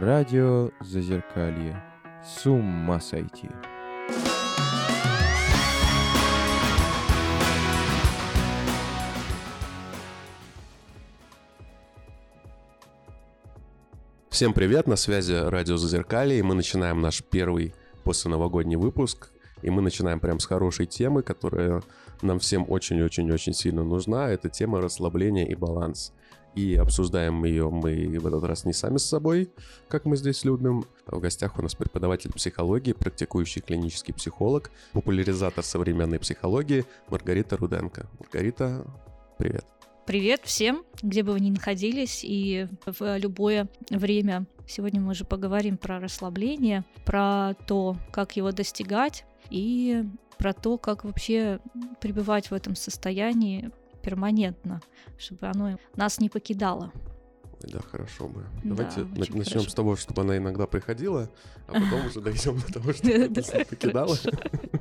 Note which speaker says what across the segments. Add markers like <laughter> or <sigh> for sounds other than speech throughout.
Speaker 1: Радио Зазеркалье. С ума сойти.
Speaker 2: Всем привет, на связи Радио Зазеркалье, и мы начинаем наш первый после новогодний выпуск. И мы начинаем прям с хорошей темы, которая нам всем очень-очень-очень сильно нужна. Это тема расслабления и баланс. И обсуждаем ее мы в этот раз не сами с собой, как мы здесь любим. А в гостях у нас преподаватель психологии, практикующий клинический психолог, популяризатор современной психологии Маргарита Руденко. Маргарита, привет.
Speaker 3: Привет всем, где бы вы ни находились и в любое время. Сегодня мы уже поговорим про расслабление, про то, как его достигать и про то, как вообще пребывать в этом состоянии перманентно, чтобы оно нас не покидало.
Speaker 2: Да, хорошо бы. Давайте да, начнем хорошо. с того, чтобы она иногда приходила, а <laughs> потом уже дойдем до того, чтобы нас не покидала.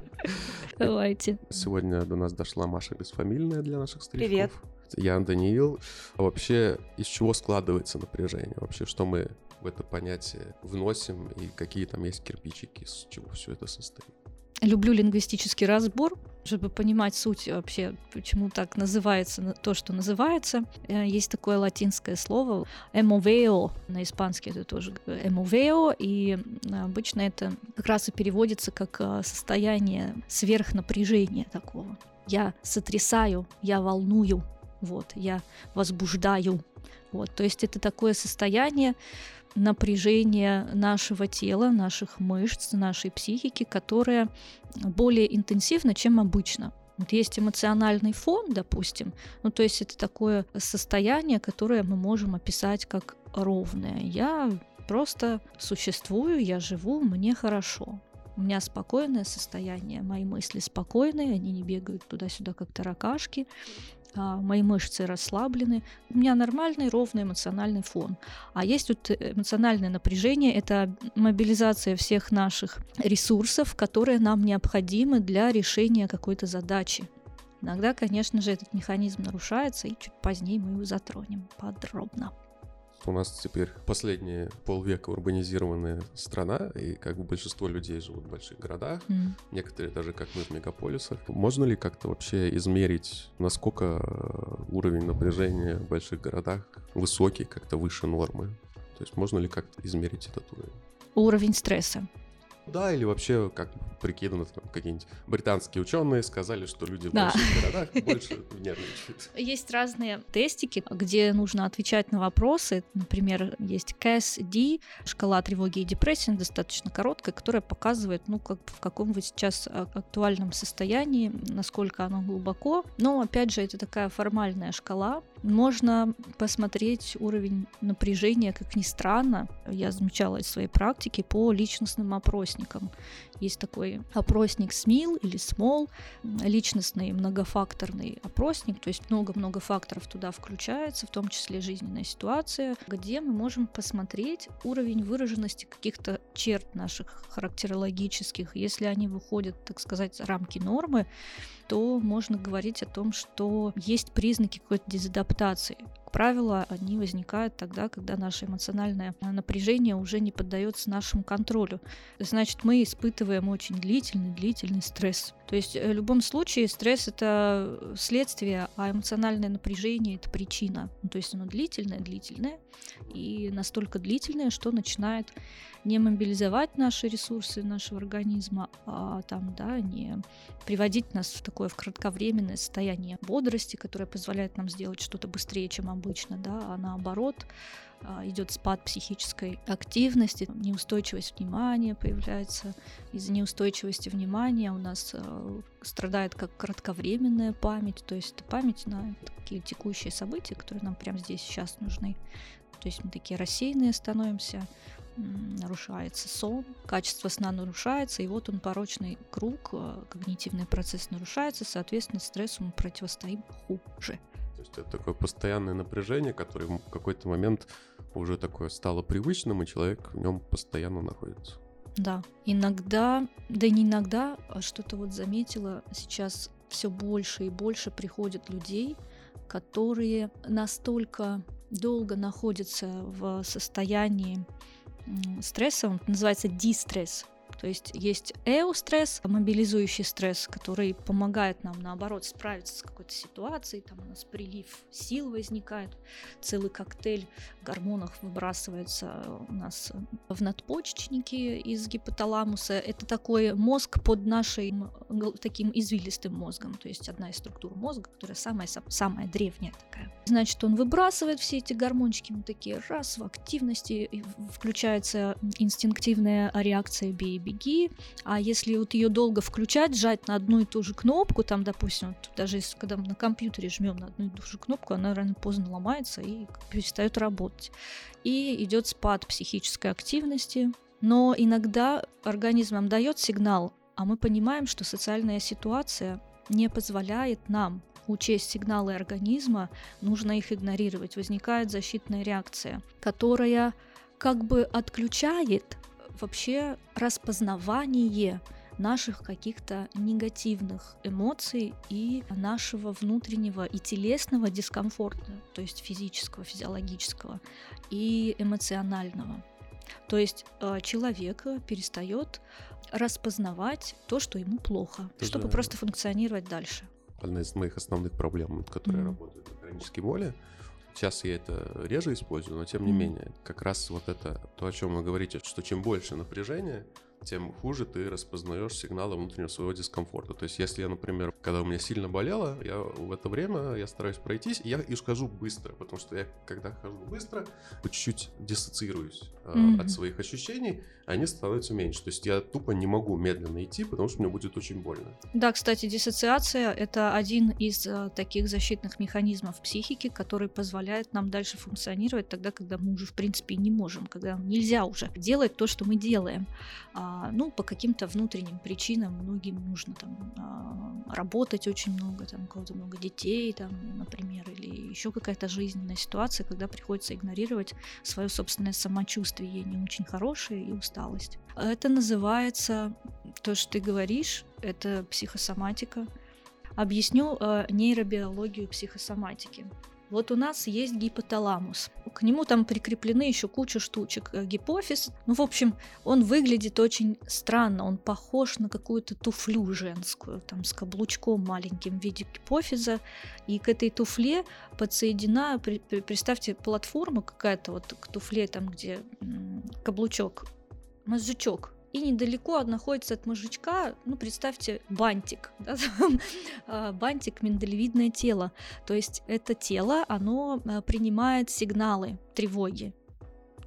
Speaker 2: <laughs>
Speaker 3: Давайте.
Speaker 2: Сегодня до нас дошла Маша Бесфамильная для наших стариков.
Speaker 3: Привет.
Speaker 2: Я Даниил. А вообще, из чего складывается напряжение? Вообще, что мы в это понятие вносим и какие там есть кирпичики, из чего все это состоит?
Speaker 3: Люблю лингвистический разбор, чтобы понимать суть вообще, почему так называется то, что называется. Э, есть такое латинское слово «emoveo», на испанский это тоже «emoveo», и обычно это как раз и переводится как э, состояние сверхнапряжения такого. Я сотрясаю, я волную, вот, я возбуждаю. Вот, то есть это такое состояние, напряжение нашего тела, наших мышц, нашей психики, которое более интенсивно, чем обычно. Вот есть эмоциональный фон, допустим, ну то есть это такое состояние, которое мы можем описать как ровное. Я просто существую, я живу, мне хорошо. У меня спокойное состояние, мои мысли спокойные, они не бегают туда-сюда, как таракашки мои мышцы расслаблены, у меня нормальный ровный эмоциональный фон. А есть тут эмоциональное напряжение, это мобилизация всех наших ресурсов, которые нам необходимы для решения какой-то задачи. Иногда, конечно же, этот механизм нарушается, и чуть позднее мы его затронем подробно
Speaker 2: у нас теперь последние полвека урбанизированная страна, и как бы большинство людей живут в больших городах, mm. некоторые даже как мы в мегаполисах. Можно ли как-то вообще измерить, насколько э, уровень напряжения в больших городах высокий, как-то выше нормы? То есть можно ли как-то измерить этот уровень?
Speaker 3: Уровень стресса.
Speaker 2: Да, или вообще как прикидано, какие-нибудь британские ученые сказали, что люди в да. больших городах <laughs> больше нервничают.
Speaker 3: Есть разные тестики, где нужно отвечать на вопросы. Например, есть CAS-D, шкала тревоги и депрессии, достаточно короткая, которая показывает, ну, как, в каком вы сейчас а, актуальном состоянии, насколько оно глубоко. Но, опять же, это такая формальная шкала. Можно посмотреть уровень напряжения, как ни странно, я замечала из своей практики, по личностным опросникам. Есть такой опросник СМИЛ или СМОЛ, личностный многофакторный опросник, то есть много-много факторов туда включается, в том числе жизненная ситуация, где мы можем посмотреть уровень выраженности каких-то черт наших характерологических. Если они выходят, так сказать, за рамки нормы, то можно говорить о том, что есть признаки какой-то дезадаптации. Правило, они возникают тогда, когда наше эмоциональное напряжение уже не поддается нашему контролю. Значит, мы испытываем очень длительный, длительный стресс. То есть э, в любом случае стресс это следствие, а эмоциональное напряжение это причина. Ну, то есть оно длительное, длительное и настолько длительное, что начинает не мобилизовать наши ресурсы нашего организма, а там, да, не приводить нас в такое в кратковременное состояние бодрости, которое позволяет нам сделать что-то быстрее, чем обычно, да, а наоборот а, идет спад психической активности, неустойчивость внимания появляется. Из-за неустойчивости внимания у нас а, страдает как кратковременная память, то есть это память на такие текущие события, которые нам прямо здесь сейчас нужны. То есть мы такие рассеянные становимся, нарушается сон, качество сна нарушается, и вот он порочный круг, э, когнитивный процесс нарушается, соответственно, стрессу мы противостоим хуже.
Speaker 2: Есть это такое постоянное напряжение, которое в какой-то момент уже такое стало привычным, и человек в нем постоянно находится.
Speaker 3: Да, иногда, да не иногда, а что-то вот заметила, сейчас все больше и больше приходят людей, которые настолько долго находятся в состоянии стресса, он называется дистресс. То есть есть эостресс, мобилизующий стресс, который помогает нам, наоборот, справиться с какой-то ситуацией. Там у нас прилив сил возникает, целый коктейль гормонов выбрасывается у нас в надпочечнике из гипоталамуса. Это такой мозг под нашим таким извилистым мозгом, то есть одна из структур мозга, которая самая, самая древняя такая. Значит, он выбрасывает все эти гормончики, мы такие раз в активности, включается инстинктивная реакция бей беги, а если вот ее долго включать, жать на одну и ту же кнопку, там, допустим, вот, даже если когда мы на компьютере жмем на одну и ту же кнопку, она рано поздно ломается и перестает работать. И идет спад психической активности, но иногда организм нам дает сигнал, а мы понимаем, что социальная ситуация не позволяет нам учесть сигналы организма, нужно их игнорировать. Возникает защитная реакция, которая как бы отключает вообще распознавание наших каких-то негативных эмоций и нашего внутреннего и телесного дискомфорта, то есть физического, физиологического и эмоционального. То есть э, человек перестает распознавать то, что ему плохо, Это чтобы просто функционировать дальше.
Speaker 2: Одна из моих основных проблем, которые mm-hmm. работают в хронической боли, Сейчас я это реже использую, но тем не менее, как раз вот это то, о чем вы говорите, что чем больше напряжения, тем хуже ты распознаешь сигналы внутреннего своего дискомфорта. То есть, если я, например, когда у меня сильно болело, я в это время я стараюсь пройтись, и я и скажу быстро, потому что я, когда хожу быстро, чуть-чуть диссоциируюсь mm-hmm. от своих ощущений, они становятся меньше. То есть я тупо не могу медленно идти, потому что мне будет очень больно.
Speaker 3: Да, кстати, диссоциация — это один из uh, таких защитных механизмов психики, который позволяет нам дальше функционировать тогда, когда мы уже, в принципе, не можем, когда нельзя уже делать то, что мы делаем. А, ну, по каким-то внутренним причинам многим нужно там а, работать очень много, там у кого-то много детей, там, например, или еще какая-то жизненная ситуация, когда приходится игнорировать свое собственное самочувствие не очень хорошее и усталость. Это называется, то, что ты говоришь, это психосоматика. Объясню э, нейробиологию психосоматики. Вот у нас есть гипоталамус. К нему там прикреплены еще куча штучек. Э, гипофиз. Ну, в общем, он выглядит очень странно. Он похож на какую-то туфлю женскую, там с каблучком маленьким в виде гипофиза. И к этой туфле подсоединена, представьте, платформа какая-то вот к туфле, там, где каблучок мозжечок. И недалеко находится от мозжечка, ну, представьте, бантик. <laughs> Да? А, бантик – миндалевидное тело. То есть это тело, оно а, принимает сигналы тревоги,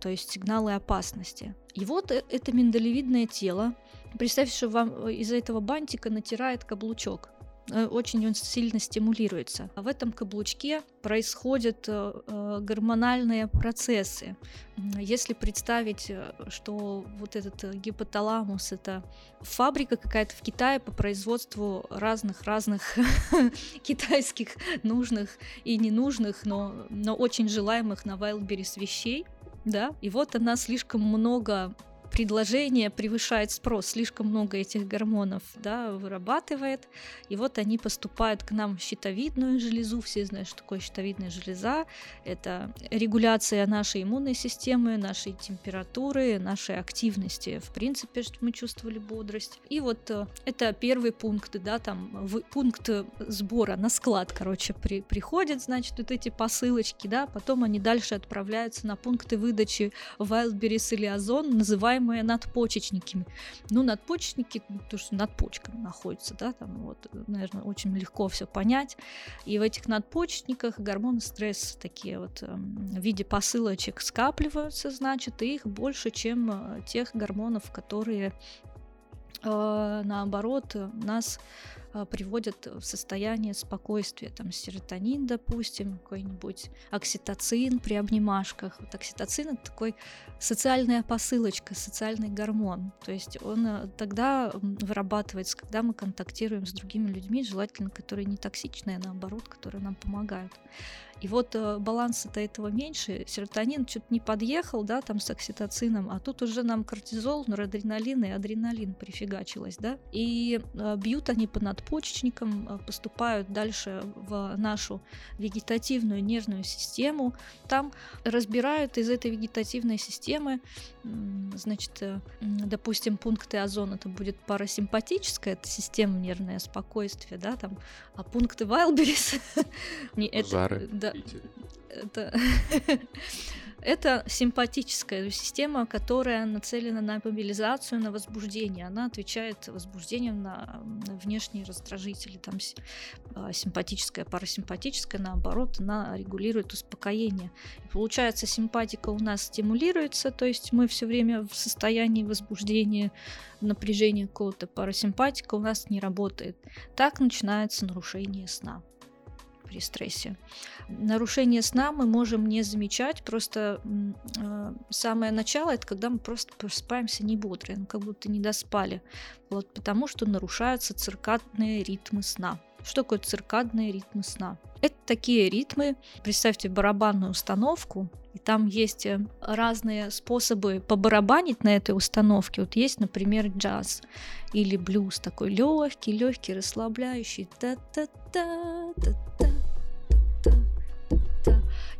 Speaker 3: то есть сигналы опасности. И вот э, это миндалевидное тело, представьте, что вам э, из этого бантика натирает каблучок. Э, очень он сильно стимулируется. А в этом каблучке происходят э, э, гормональные процессы. Если представить, что вот этот гипоталамус это фабрика какая-то в Китае по производству разных-разных <laughs> китайских нужных и ненужных, но, но очень желаемых на Wildberries вещей, да, и вот она слишком много предложение превышает спрос, слишком много этих гормонов да, вырабатывает, и вот они поступают к нам в щитовидную железу, все знают, что такое щитовидная железа, это регуляция нашей иммунной системы, нашей температуры, нашей активности, в принципе, чтобы мы чувствовали бодрость. И вот э, это первый пункт, да, там, в, пункт сбора на склад, короче, при, приходят, значит, вот эти посылочки, да, потом они дальше отправляются на пункты выдачи Wildberries или Озон, называемые называемые надпочечниками. Ну, надпочечники, то, что над почками находятся, да, там вот, наверное, очень легко все понять. И в этих надпочечниках гормоны стресса такие вот эм, в виде посылочек скапливаются, значит, и их больше, чем э, тех гормонов, которые э, наоборот нас а, приводят в состояние спокойствия. Там серотонин, допустим, какой-нибудь окситоцин при обнимашках. Вот окситоцин — это такой социальная посылочка, социальный гормон. То есть он э, тогда вырабатывается, когда мы контактируем с другими людьми, желательно, которые не токсичные, а наоборот, которые нам помогают. И вот э, баланса-то этого меньше, серотонин что-то не подъехал, да, там с окситоцином, а тут уже нам кортизол, норадреналин и адреналин прифигачилось, да, и э, бьют они по надпочечникам э, поступают дальше в нашу вегетативную нервную систему. Там разбирают из этой вегетативной системы, значит, допустим, пункты озона это будет парасимпатическая, это система нервное спокойствие, да, там, а пункты Вайлберис... <laughs>
Speaker 2: это,
Speaker 3: да, это <laughs> Это симпатическая система, которая нацелена на мобилизацию, на возбуждение. Она отвечает возбуждением на, внешние раздражители. Там а, симпатическая, парасимпатическая, наоборот, она регулирует успокоение. И получается, симпатика у нас стимулируется, то есть мы все время в состоянии возбуждения, напряжения какого-то. Парасимпатика у нас не работает. Так начинается нарушение сна при стрессе. Нарушение сна мы можем не замечать, просто э, самое начало это когда мы просто просыпаемся не бодрые, как будто не доспали, вот потому что нарушаются циркадные ритмы сна. Что такое циркадные ритмы сна? Это такие ритмы, представьте барабанную установку, и там есть э, разные способы побарабанить на этой установке. Вот есть, например, джаз или блюз такой легкий, легкий, расслабляющий. Та-та-та, та-та.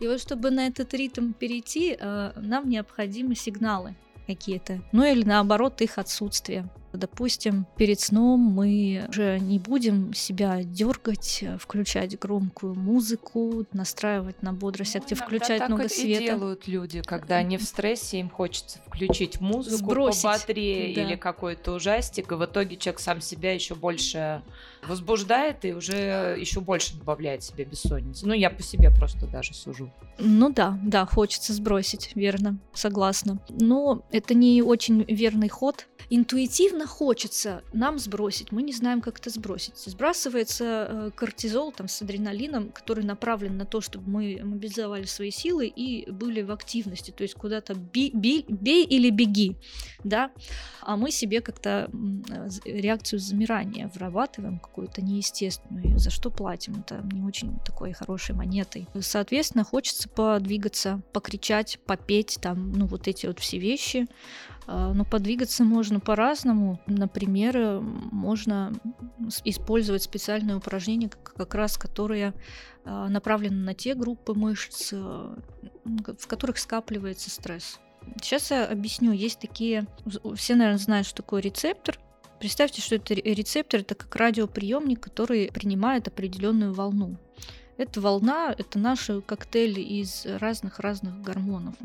Speaker 3: И вот чтобы на этот ритм перейти, э, нам необходимы сигналы какие-то, ну или наоборот их отсутствие. Допустим, перед сном мы уже не будем себя дергать, включать громкую музыку, настраивать на бодрость, ну, включать много
Speaker 4: так
Speaker 3: света.
Speaker 4: И делают люди, когда они в стрессе, им хочется включить музыку Сбросить, пободрее да. или какой-то ужастик, и в итоге человек сам себя еще больше возбуждает и уже еще больше добавляет себе бессонницы. Ну, я по себе просто даже сужу.
Speaker 3: Ну да, да, хочется сбросить, верно, согласна. Но это не очень верный ход. Интуитивно хочется нам сбросить, мы не знаем, как это сбросить. Сбрасывается э, кортизол там с адреналином, который направлен на то, чтобы мы мобилизовали свои силы и были в активности, то есть куда-то би, би, бей или беги, да, а мы себе как-то э, реакцию замирания вырабатываем, какую-то неестественную, за что платим. Это не очень такой хорошей монетой. Соответственно, хочется подвигаться, покричать, попеть, там, ну, вот эти вот все вещи. А, но подвигаться можно по-разному. Например, э, можно использовать специальные упражнения, как раз которые а, направлены на те группы мышц, э, в которых скапливается стресс. Сейчас я объясню. Есть такие... Все, наверное, знают, что такое рецептор. Представьте, что это рецептор, это как радиоприемник, который принимает определенную волну. Эта волна – это наши коктейли из разных-разных гормонов.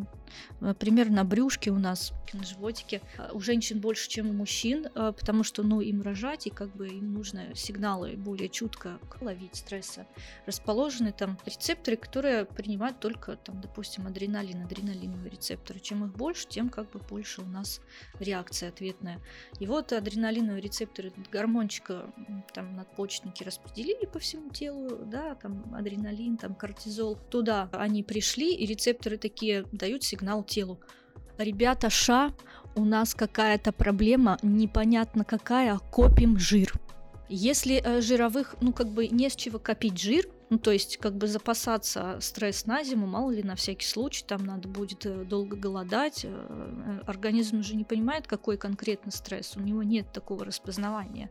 Speaker 3: Например, на брюшке у нас, на животике, а, у женщин больше, чем у мужчин, а, потому что ну, им рожать, и как бы им нужно сигналы более чутко ловить стресса. Расположены там рецепторы, которые принимают только, там, допустим, адреналин, адреналиновые рецепторы. Чем их больше, тем как бы больше у нас реакция ответная. И вот адреналиновые рецепторы гормончика там надпочечники распределили по всему телу, да, там адреналин, там кортизол. Туда они пришли, и рецепторы такие дают сигнал телу. Ребята, ша, у нас какая-то проблема, непонятно какая, копим жир. Если э, жировых, ну как бы не с чего копить жир, ну, то есть, как бы запасаться стресс на зиму, мало ли, на всякий случай, там надо будет э, долго голодать. Э, организм же не понимает, какой конкретно стресс, у него нет такого распознавания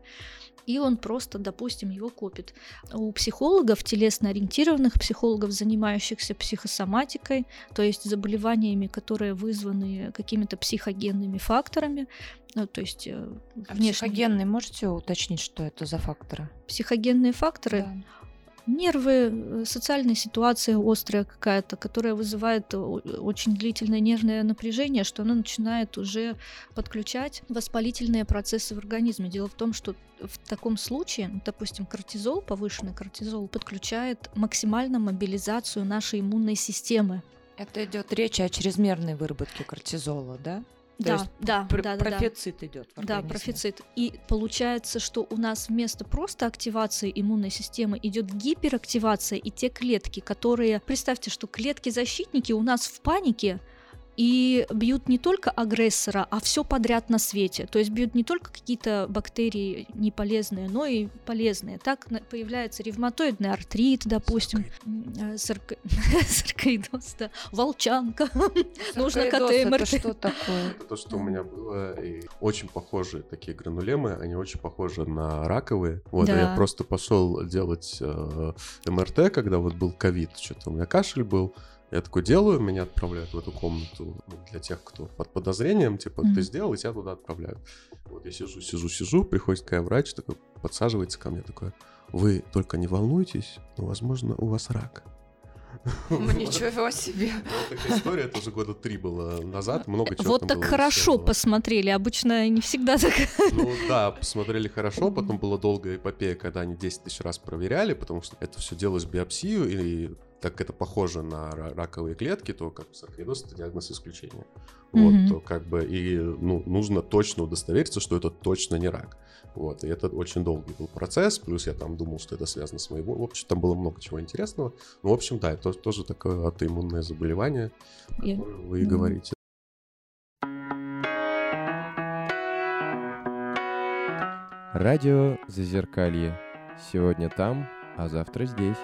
Speaker 3: и он просто, допустим, его копит. У психологов, телесно-ориентированных психологов, занимающихся психосоматикой, то есть заболеваниями, которые вызваны какими-то психогенными факторами, ну, то есть
Speaker 4: э, а психогенные, можете уточнить, что это за факторы?
Speaker 3: Психогенные факторы. Да нервы, э, социальная ситуация острая какая-то, которая вызывает очень длительное нервное напряжение, что оно начинает уже подключать воспалительные процессы в организме. Дело в том, что в таком случае, допустим, кортизол, повышенный кортизол, подключает максимально мобилизацию нашей иммунной системы.
Speaker 4: Это идет речь о чрезмерной выработке кортизола, да?
Speaker 3: То да, есть да, пр- да,
Speaker 4: профицит да. идет.
Speaker 3: Да, профицит. И получается, что у нас вместо просто активации иммунной системы идет гиперактивация, и те клетки, которые, представьте, что клетки-защитники у нас в панике, и бьют не только агрессора, а все подряд на свете. То есть бьют не только какие-то бактерии неполезные, но и полезные. Так появляется ревматоидный артрит, допустим, сарко... <laughs> саркоидоз, да, волчанка. Нужно КТ
Speaker 4: Это что такое?
Speaker 2: Это то, что у меня было. И очень похожие такие гранулемы, они очень похожи на раковые. Вот, да. я просто пошел делать э, МРТ, когда вот был ковид, что-то у меня кашель был. Я такой делаю, меня отправляют в эту комнату ну, для тех, кто под подозрением, типа, mm-hmm. ты сделал, и тебя туда отправляют. Вот я сижу, сижу, сижу, приходит такая врач, такой, подсаживается ко мне, такой, вы только не волнуйтесь, но, возможно, у вас рак.
Speaker 4: Ну, <laughs> ничего себе.
Speaker 2: Ну, такая история, это уже года три было назад, много чего
Speaker 3: Вот так хорошо посмотрели, обычно не всегда так.
Speaker 2: Ну да, посмотрели хорошо, потом была долгая эпопея, когда они 10 тысяч раз проверяли, потому что это все делалось биопсию, и так это похоже на раковые клетки, то как саркоидоз это диагноз исключения. Mm-hmm. Вот, то как бы и ну, нужно точно удостовериться, что это точно не рак. Вот, и это очень долгий был процесс, плюс я там думал, что это связано с моим... В общем, там было много чего интересного. Ну, в общем, да, это тоже такое аутоиммунное заболевание, о котором вы и mm-hmm. говорите.
Speaker 1: Радио Зазеркалье. Сегодня там, а завтра здесь.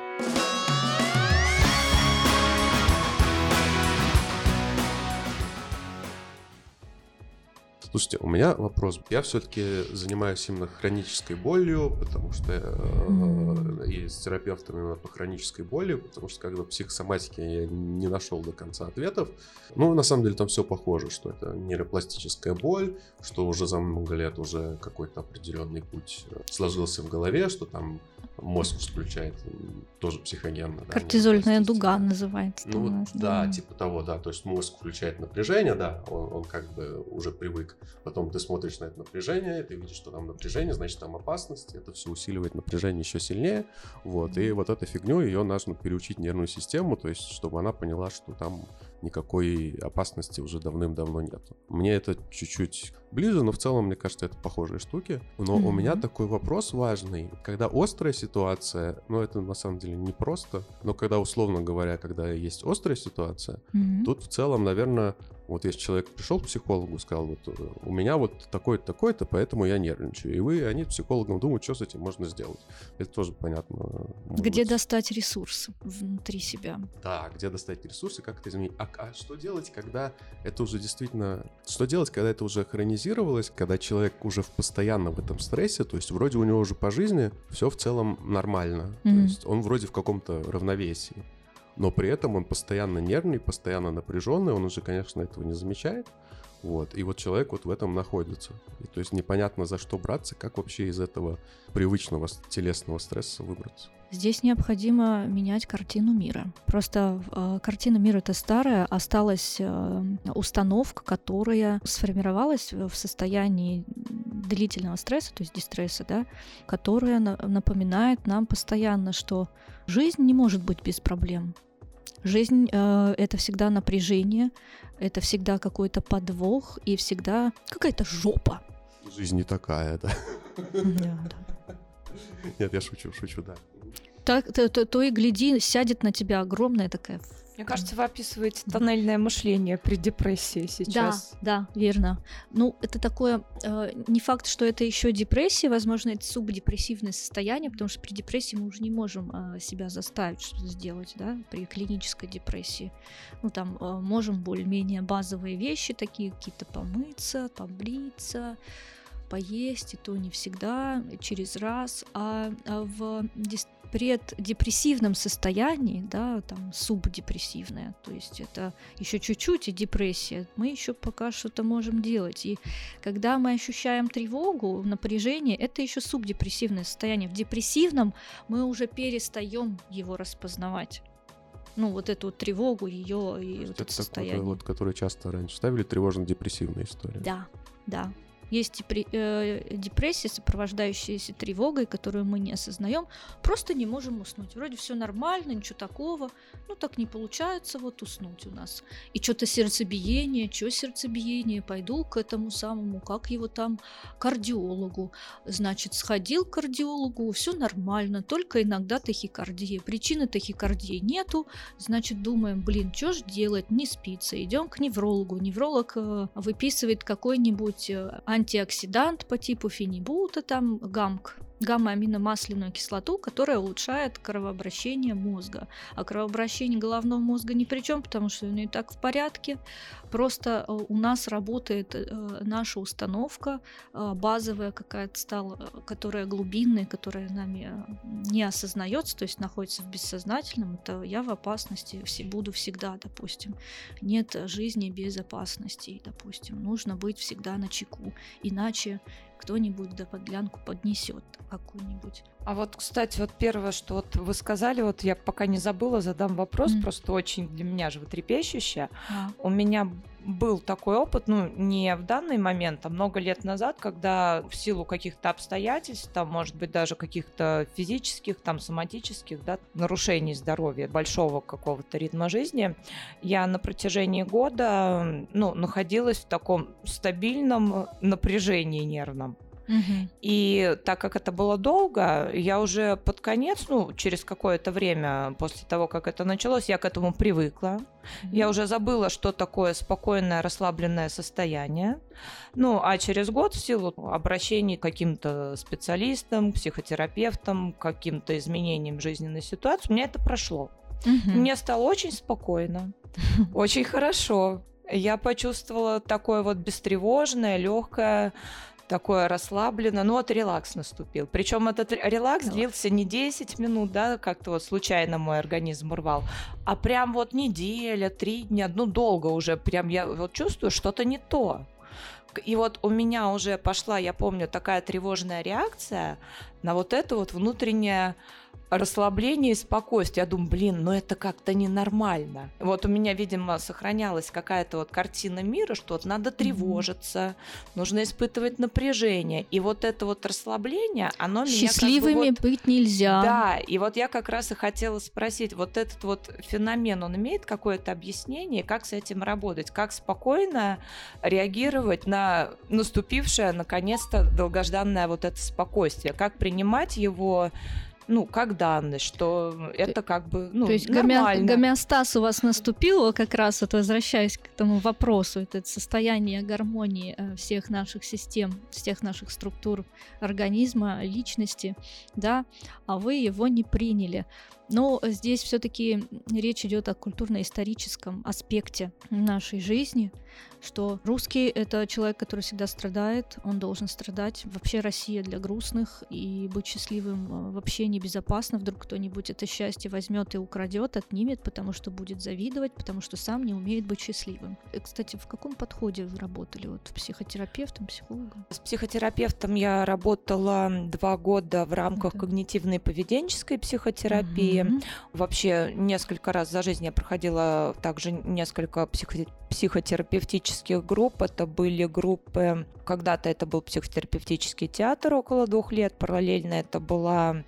Speaker 2: Слушайте, у меня вопрос. Я все-таки занимаюсь именно хронической болью, потому что mm-hmm. э, и с терапевтом именно по хронической боли, потому что когда психосоматики я не нашел до конца ответов. Ну, на самом деле там все похоже, что это нейропластическая боль, что уже за много лет уже какой-то определенный путь сложился в голове, что там мозг включает тоже психогенно.
Speaker 3: Да, Кортизольная дуга называется.
Speaker 2: Ну, нас, да, да, типа того, да. То есть мозг включает напряжение, да, он, он как бы уже привык. Потом ты смотришь на это напряжение, ты видишь, что там напряжение, значит, там опасность. Это все усиливает напряжение еще сильнее. Вот, и вот эту фигню, ее нужно переучить нервную систему, то есть, чтобы она поняла, что там никакой опасности уже давным-давно нет. Мне это чуть-чуть ближе, но в целом, мне кажется, это похожие штуки. Но mm-hmm. у меня такой вопрос важный. Когда острая ситуация, ну это на самом деле не просто, но когда, условно говоря, когда есть острая ситуация, mm-hmm. тут в целом, наверное, вот если человек пришел к психологу и сказал, вот э, у меня вот такое-то, такое-то, поэтому я нервничаю. И вы, они психологам думают, что с этим можно сделать. Это тоже понятно.
Speaker 3: Где быть. достать ресурсы внутри себя.
Speaker 2: Да, где достать ресурсы, как это изменить. А, а что делать, когда это уже действительно... Что делать, когда это уже хронизировалось, когда человек уже в постоянно в этом стрессе, то есть вроде у него уже по жизни все в целом нормально. Mm-hmm. То есть он вроде в каком-то равновесии но при этом он постоянно нервный, постоянно напряженный, он уже, конечно, этого не замечает. Вот. И вот человек вот в этом находится. И то есть непонятно за что браться, как вообще из этого привычного телесного стресса выбраться.
Speaker 3: Здесь необходимо менять картину мира. Просто э, картина мира это старая, осталась э, установка, которая сформировалась в состоянии длительного стресса, то есть дистресса, да, которая на, напоминает нам постоянно, что жизнь не может быть без проблем. Жизнь э, это всегда напряжение, это всегда какой-то подвох и всегда какая-то жопа.
Speaker 2: Жизнь не такая, да.
Speaker 3: Да, да.
Speaker 2: Нет, я шучу, шучу, да.
Speaker 3: Так, то, то, то и гляди, сядет на тебя огромная такая
Speaker 4: мне кажется, вы описываете тоннельное мышление при депрессии сейчас.
Speaker 3: Да, да, верно. Ну, это такое, э, не факт, что это еще депрессия, возможно, это субдепрессивное состояние, потому что при депрессии мы уже не можем э, себя заставить что-то сделать, да, при клинической депрессии. Ну, там э, можем более-менее базовые вещи, такие какие-то помыться, побриться, поесть, и то не всегда, через раз, а, а в преддепрессивном состоянии, да, там субдепрессивное, то есть это еще чуть-чуть и депрессия, мы еще пока что-то можем делать. И когда мы ощущаем тревогу, напряжение, это еще субдепрессивное состояние. В депрессивном мы уже перестаем его распознавать ну, вот эту вот тревогу, ее и вот это, это состояние.
Speaker 2: Вот, который часто раньше ставили, тревожно-депрессивная история.
Speaker 3: Да, да. Есть э, депрессия, сопровождающаяся тревогой, которую мы не осознаем, просто не можем уснуть. Вроде все нормально, ничего такого, ну так не получается вот уснуть у нас. И что-то сердцебиение, что сердцебиение, пойду к этому самому, как его там, кардиологу. Значит, сходил к кардиологу, все нормально, только иногда тахикардия. Причины тахикардии нету, значит, думаем, блин, что ж делать, не спится, идем к неврологу. Невролог э, выписывает какой-нибудь э, антиоксидант по типу фенибута, там, гамк, гамма-аминомасляную кислоту, которая улучшает кровообращение мозга. А кровообращение головного мозга ни при чем, потому что он и так в порядке. Просто э, у нас работает э, наша установка э, базовая какая-то стала, которая глубинная, которая нами не осознается, то есть находится в бессознательном. Это я в опасности буду всегда, допустим. Нет жизни без опасностей, допустим. Нужно быть всегда на чеку, иначе кто-нибудь да подлянку поднесет какую-нибудь.
Speaker 4: А вот, кстати, вот первое, что вот вы сказали, вот я пока не забыла, задам вопрос, mm. просто очень для меня животрепещущее. Yeah. У меня был такой опыт, ну, не в данный момент, а много лет назад, когда в силу каких-то обстоятельств, там, может быть, даже каких-то физических, там, соматических, да, нарушений здоровья, большого какого-то ритма жизни, я на протяжении года, ну, находилась в таком стабильном напряжении нервном. И так как это было долго, я уже под конец, ну, через какое-то время после того, как это началось, я к этому привыкла. Я уже забыла, что такое спокойное, расслабленное состояние. Ну, а через год в силу обращений к каким-то специалистам, психотерапевтам, каким-то изменениям жизненной ситуации, у меня это прошло. Мне стало очень спокойно, <laughs> очень хорошо. Я почувствовала такое вот бестревожное, легкое такое расслаблено, ну вот релакс наступил. Причем этот релакс длился не 10 минут, да, как-то вот случайно мой организм урвал, а прям вот неделя, три дня, ну долго уже, прям я вот чувствую, что-то не то. И вот у меня уже пошла, я помню, такая тревожная реакция на вот это вот внутреннее расслабление и спокойствие. Я думаю, блин, ну это как-то ненормально. Вот у меня, видимо, сохранялась какая-то вот картина мира, что вот надо тревожиться, mm-hmm. нужно испытывать напряжение. И вот это вот расслабление, оно
Speaker 3: меня Счастливыми как бы вот... быть нельзя.
Speaker 4: Да, и вот я как раз и хотела спросить, вот этот вот феномен, он имеет какое-то объяснение, как с этим работать, как спокойно реагировать на наступившее, наконец-то, долгожданное вот это спокойствие, как принимать его ну, как данность, что это как бы ну,
Speaker 3: То есть нормально. гомеостаз у вас наступил, как раз вот возвращаясь к этому вопросу, это состояние гармонии э, всех наших систем, всех наших структур организма, личности, да, а вы его не приняли. Но здесь все-таки речь идет о культурно-историческом аспекте нашей жизни, что русский — это человек, который всегда страдает, он должен страдать. Вообще Россия для грустных, и быть счастливым э, вообще небезопасно. Вдруг кто-нибудь это счастье возьмет и украдет, отнимет, потому что будет завидовать, потому что сам не умеет быть счастливым. И, э, кстати, в каком подходе вы работали? Вот психотерапевтом, психологом?
Speaker 4: С психотерапевтом я работала два года в рамках это... когнитивной поведенческой психотерапии. Mm-hmm. Вообще несколько раз за жизнь я проходила также несколько психотерапевтических психотерапевтических групп. Это были группы, когда-то это был психотерапевтический театр около двух лет, параллельно это была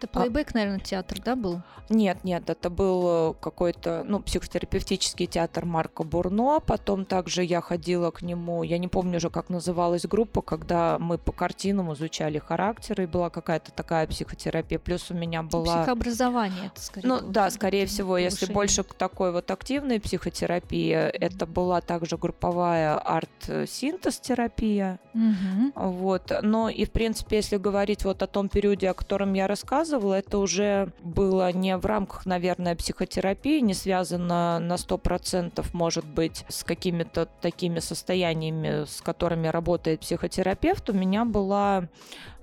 Speaker 3: это плейбэк, а... наверное, театр, да, был?
Speaker 4: Нет, нет, это был э, какой-то, ну, психотерапевтический театр Марка Бурно. Потом также я ходила к нему, я не помню уже, как называлась группа, когда мы по картинам изучали характеры, и была какая-то такая психотерапия. Плюс у меня была...
Speaker 3: Психообразование это скорее.
Speaker 4: Ну, было, да, скорее всего, повышение. если больше такой вот активной психотерапии, mm-hmm. это была также групповая арт-синтез-терапия. Mm-hmm. Вот. Но и, в принципе, если говорить вот о том периоде, о котором я рассказывала, рассказывала, это уже было не в рамках, наверное, психотерапии, не связано на 100%, может быть, с какими-то такими состояниями, с которыми работает психотерапевт. У меня была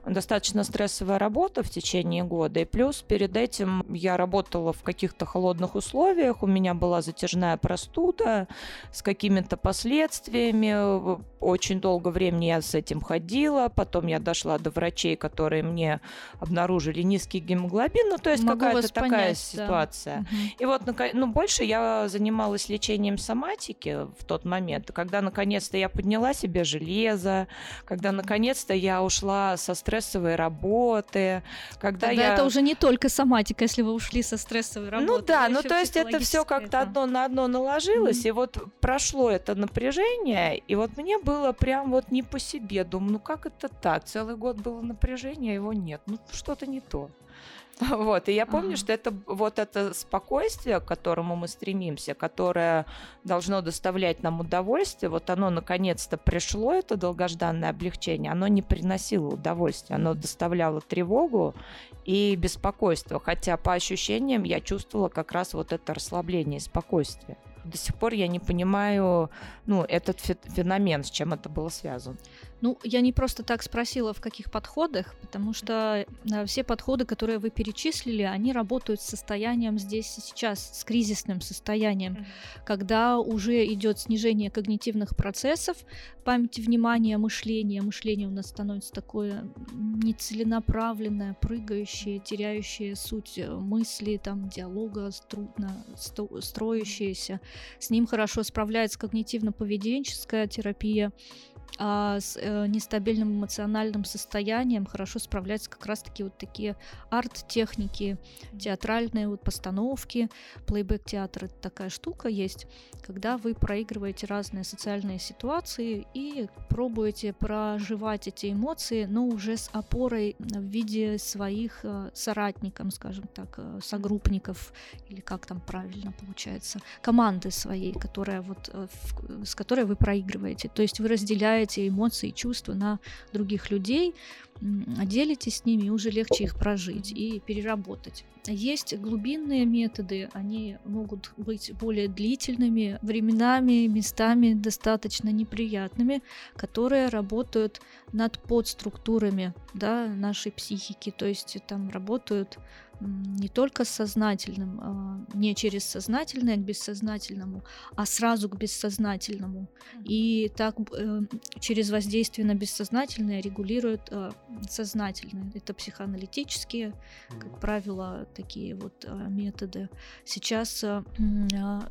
Speaker 4: достаточно стрессовая работа в течение года. И плюс перед этим я работала в каких-то холодных условиях. У меня была затяжная простуда с какими-то последствиями. Очень долго времени я с этим ходила. Потом я дошла до врачей, которые мне обнаружили низкий гемоглобин. Ну, то есть какая-то такая понять, ситуация. Да. И вот, ну, больше я занималась лечением соматики в тот момент, когда наконец-то я подняла себе железо, когда наконец-то я ушла со стрессовой работы, когда
Speaker 3: Тогда
Speaker 4: я...
Speaker 3: это уже не только соматика, если вы ушли со стрессовой работы.
Speaker 4: Ну да, ну то есть это все как-то одно на одно наложилось, mm-hmm. и вот прошло это напряжение, и вот мне было прям вот не по себе. Думаю, ну как это так? Целый год было напряжение, а его нет. Ну что-то не то. <laughs> Вот, и я помню, ага. что это вот это спокойствие, к которому мы стремимся, которое должно доставлять нам удовольствие, вот оно наконец-то пришло, это долгожданное облегчение, оно не приносило удовольствия, оно доставляло тревогу и беспокойство, хотя по ощущениям я чувствовала как раз вот это расслабление и спокойствие. До сих пор я не понимаю, ну, этот феномен, с чем это было связано.
Speaker 3: Ну, я не просто так спросила, в каких подходах, потому что э, все подходы, которые вы перечислили, они работают с состоянием здесь и сейчас, с кризисным состоянием, mm-hmm. когда уже идет снижение когнитивных процессов, памяти, внимания, мышления. Мышление у нас становится такое нецеленаправленное, прыгающее, теряющее суть э, мысли, там, диалога, трудно строящееся. С ним хорошо справляется когнитивно-поведенческая терапия, а с э, нестабильным эмоциональным состоянием хорошо справляются как раз-таки вот такие арт-техники, театральные вот постановки. Плейбэк-театр — это такая штука есть, когда вы проигрываете разные социальные ситуации и пробуете проживать эти эмоции, но уже с опорой в виде своих э, соратников, скажем так, э, согруппников, или как там правильно получается, команды своей, которая вот, э, в, с которой вы проигрываете. То есть вы разделяете эти эмоции и чувства на других людей, делитесь с ними, и уже легче их прожить и переработать. Есть глубинные методы, они могут быть более длительными, временами, местами достаточно неприятными, которые работают над подструктурами да, нашей психики, то есть там работают не только с сознательным, а, не через сознательное к бессознательному, а сразу к бессознательному. И так э, через воздействие на бессознательное регулируют э, сознательное. Это психоаналитические, как правило, такие вот э, методы. Сейчас, а,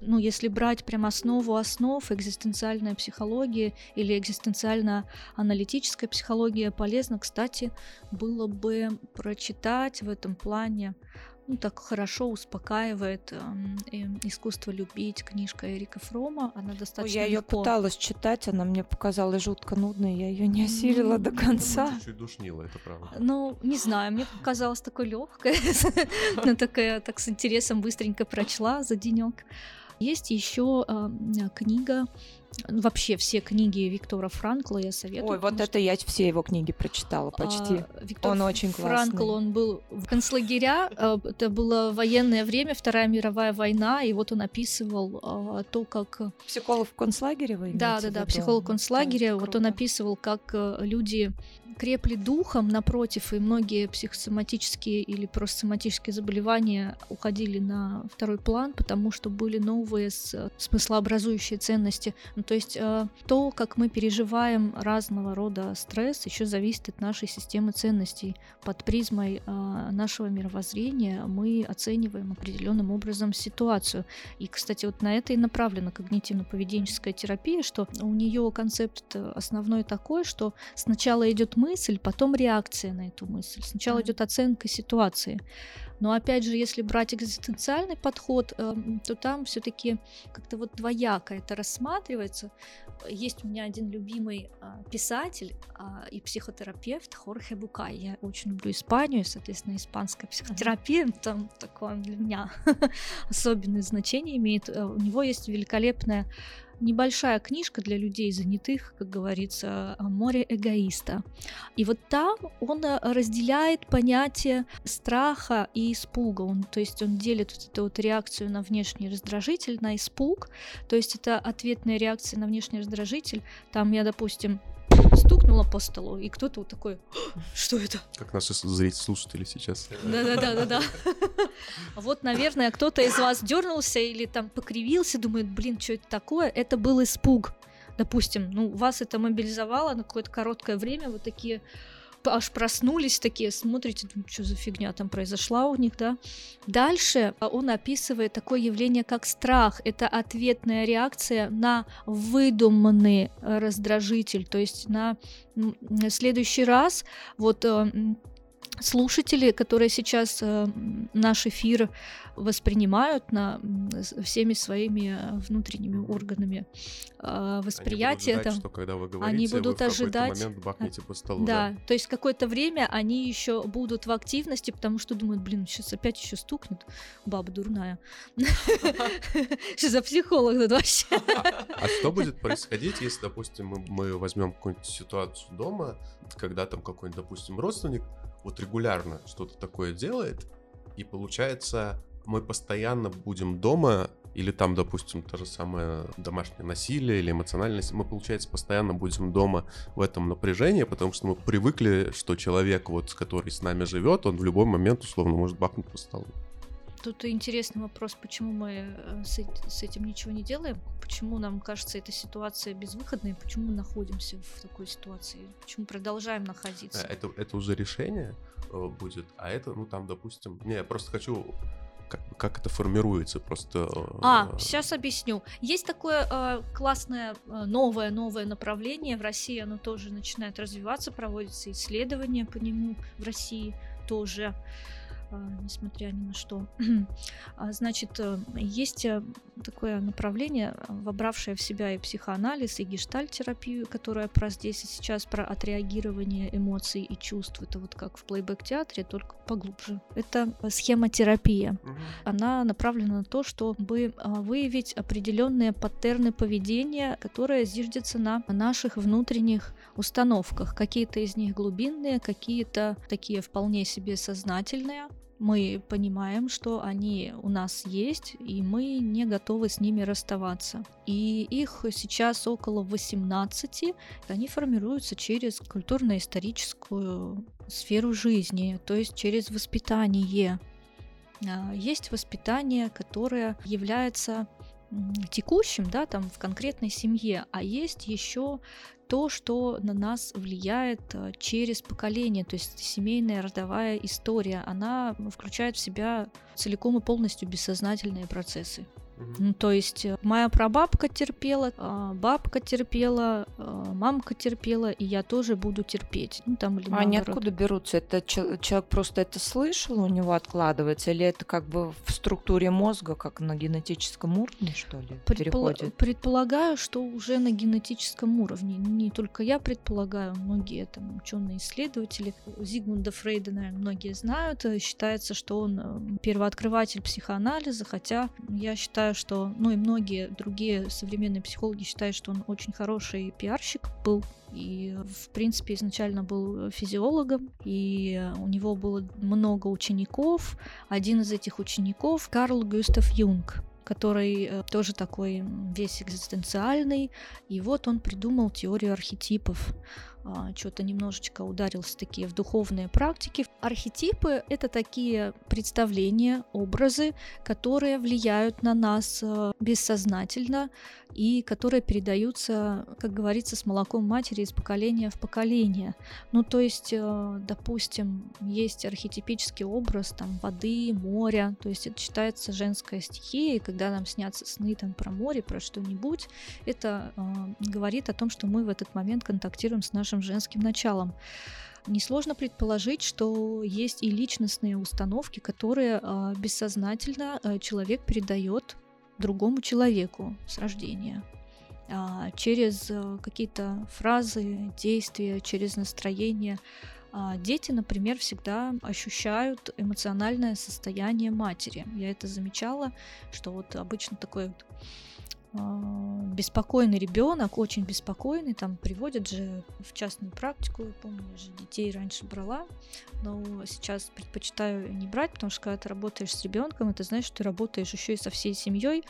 Speaker 3: ну, если брать прям основу основ, экзистенциальная психология или экзистенциально-аналитическая психология полезно, кстати, было бы прочитать в этом плане ну, так хорошо успокаивает э, искусство любить книжка Эрика Фрома. Она достаточно.
Speaker 4: Ой, я ее пыталась читать, она мне показалась жутко нудной, я ее не осилила до конца.
Speaker 2: Чуть душнила, это правда.
Speaker 3: Ну, не знаю, мне показалось такой легкой. <laughs> Она такая, так с интересом быстренько прочла за денек. Есть еще э, книга Вообще все книги Виктора Франкла я советую.
Speaker 4: Ой, вот это что... я все его книги прочитала почти. А, Виктор он очень классный.
Speaker 3: Франкл, он был в концлагеря, а, это было военное время, Вторая мировая война, и вот он описывал а, то, как...
Speaker 4: Психолог в концлагере вы
Speaker 3: Да, да, да, психолог в концлагере, вот он описывал, как э, люди крепли духом, напротив, и многие психосоматические или просто соматические заболевания уходили на второй план, потому что были новые смыслообразующие ценности. Ну, то есть э, то, как мы переживаем разного рода стресс, еще зависит от нашей системы ценностей. Под призмой э, нашего мировоззрения мы оцениваем определенным образом ситуацию. И, кстати, вот на это и направлена когнитивно-поведенческая терапия, что у нее концепт основной такой, что сначала идет мысль, потом реакция на эту мысль. Сначала идет оценка ситуации. Но опять же, если брать экзистенциальный подход, эм, то там все-таки как-то вот двояко это рассматривается. Есть у меня один любимый а, писатель а, и психотерапевт Хорхе Букай. Я очень люблю Испанию, соответственно, испанская психотерапия <laughs> там такое для меня <laughs> особенное значение имеет. Э, у него есть великолепная небольшая книжка для людей занятых, как говорится, «Море эгоиста». И вот там он э, разделяет понятие страха и испуга. Он, то есть он делит вот эту вот реакцию на внешний раздражитель, на испуг. То есть это ответная реакция на внешний раздражитель. Там я, допустим, стукнула по столу, и кто-то вот такой, что это?
Speaker 2: Как наши зрители, слушатели сейчас.
Speaker 3: Да-да-да-да-да. <laughs> Вот, наверное, кто-то из вас дернулся или там покривился, думает, блин, что это такое? Это был испуг. Допустим, ну, вас это мобилизовало на какое-то короткое время, вот такие аж проснулись такие, смотрите, что за фигня там произошла у них, да. Дальше а, он описывает такое явление, как страх. Это ответная реакция на выдуманный э, раздражитель, то есть на следующий раз вот э, слушатели, которые сейчас э, наш эфир воспринимают на всеми своими э, внутренними органами восприятия.
Speaker 2: Они будут, ждать, что, когда вы говорите, они будут вы в ожидать. Момент бахнете по столу.
Speaker 3: Да, да, то есть какое-то время они еще будут в активности, потому что думают, блин, сейчас опять еще стукнет, баба дурная. <laughs> Что за психолог тут вообще?
Speaker 2: А, а что будет происходить, если, допустим, мы возьмем какую-нибудь ситуацию дома, когда там какой-нибудь, допустим, родственник вот регулярно что-то такое делает, и получается, мы постоянно будем дома, или там, допустим, то же самое домашнее насилие или эмоциональное насилие, мы, получается, постоянно будем дома в этом напряжении, потому что мы привыкли, что человек, вот, который с нами живет, он в любой момент, условно, может бахнуть по столу.
Speaker 3: Тут интересный вопрос, почему мы э, с, этим ничего не делаем, почему нам кажется эта ситуация безвыходной, почему мы находимся в такой ситуации, почему продолжаем находиться.
Speaker 2: Э, это, это уже решение э, будет, а это, ну там, допустим, не, я просто хочу как, как это формируется просто.
Speaker 3: А, сейчас объясню. Есть такое э, классное новое новое направление в России, оно тоже начинает развиваться, проводятся исследования по нему в России тоже. Несмотря ни на что. <clears throat> А, значит, э, есть э, такое направление, э, вобравшее в себя и психоанализ, и гештальтерапию, которая про здесь и сейчас, про отреагирование эмоций и чувств. Это вот как в плейбэк-театре, только поглубже. Это схемотерапия. Она направлена на то, чтобы выявить определенные паттерны поведения, которые зиждятся на наших внутренних установках. Какие-то из них глубинные, какие-то такие вполне себе сознательные. Мы понимаем, что они у нас есть, и мы не готовы с ними расставаться. И их сейчас около 18. Они формируются через культурно-историческую сферу жизни, то есть через воспитание. А, есть воспитание, которое является текущим, да, там в конкретной семье, а есть еще то, что на нас влияет э, через поколение, то есть семейная родовая история, она включает в себя целиком и полностью бессознательные процессы. Ну, то есть э, моя прабабка терпела, а, бабка терпела, а, мамка терпела, и я тоже буду терпеть. Ну, там, или
Speaker 4: а они откуда берутся? Это человек просто это слышал, у него откладывается, или это как бы в структуре мозга, как на генетическом уровне, что ли, Предпол... переходит?
Speaker 3: Предполагаю, что уже на генетическом уровне. Не только я предполагаю, многие там ученые-исследователи. Зигмунда Фрейда, наверное, многие знают. Считается, что он э, первооткрыватель психоанализа, хотя я считаю, считаю, что, ну и многие другие современные психологи считают, что он очень хороший пиарщик был, и, в принципе, изначально был физиологом, и у него было много учеников. Один из этих учеников — Карл Гюстав Юнг, который э, тоже такой весь экзистенциальный. И вот он придумал теорию архетипов. А, что-то немножечко ударился такие в духовные практики. Архетипы — это такие представления, образы, которые влияют на нас э, бессознательно и которые передаются, как говорится, с молоком матери из поколения в поколение. Ну, то есть, э, допустим, есть архетипический образ там воды, моря, то есть это считается женская стихия, и когда нам снятся сны там про море, про что-нибудь, это э, говорит о том, что мы в этот момент контактируем с нашим женским началом. Несложно предположить, что есть и личностные установки, которые э, бессознательно э, человек передает другому человеку с рождения а, через э, какие-то фразы, действия, через настроение. А, дети, например, всегда ощущают эмоциональное состояние матери. Я это замечала, что вот обычно а, беспокойный ребенок, очень беспокойный, там приводят же в частную практику, я помню, я же детей раньше брала, но сейчас предпочитаю не брать, потому что когда ты работаешь с ребенком, это знаешь, что ты работаешь еще и со всей семьей,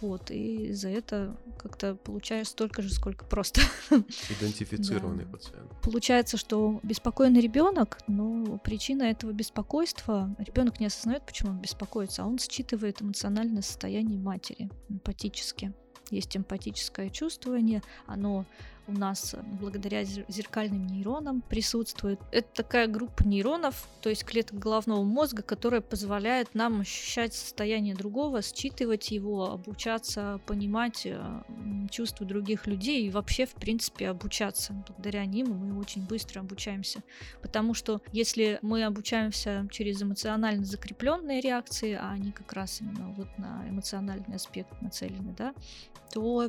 Speaker 3: Вот, и за это как-то получаешь столько же, сколько просто. <laughs>
Speaker 2: Идентифицированный да. пациент.
Speaker 3: Получается, что беспокойный ребенок, но причина этого беспокойства, ребенок не осознает, почему он беспокоится, а он считывает эмоциональное состояние матери эмпатически. Есть эмпатическое чувствование, оно у нас э, благодаря зеркальным нейронам присутствует. Это такая группа нейронов, то есть клеток головного мозга, которая позволяет нам ощущать состояние другого, считывать его, обучаться, понимать э, чувства других людей и вообще, в принципе, обучаться. Благодаря ним мы очень быстро обучаемся. Потому что если мы обучаемся через эмоционально закрепленные реакции, а они как раз именно вот на эмоциональный аспект нацелены, да, то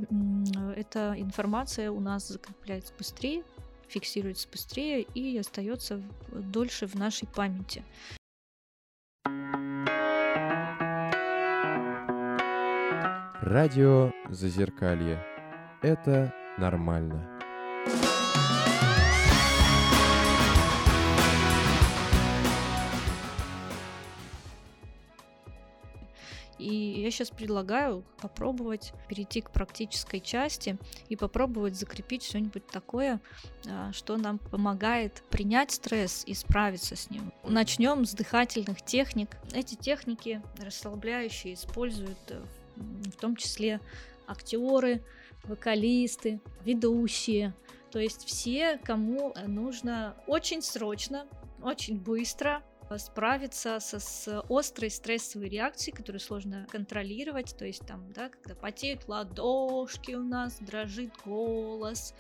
Speaker 3: эта информация у нас закрепляется быстрее, фиксируется быстрее и остается дольше в нашей памяти.
Speaker 1: Радио Зазеркалье. Это нормально.
Speaker 3: И я сейчас предлагаю попробовать перейти к практической части и попробовать закрепить что-нибудь такое, а, что нам помогает принять стресс и справиться с ним. Начнем с дыхательных техник. Эти техники расслабляющие используют э, в том числе актеры, вокалисты, ведущие, то есть все, кому нужно очень срочно, очень быстро справиться со, с острой стрессовой реакцией, которую сложно контролировать, то есть там, да, когда потеют ладошки у нас, дрожит голос,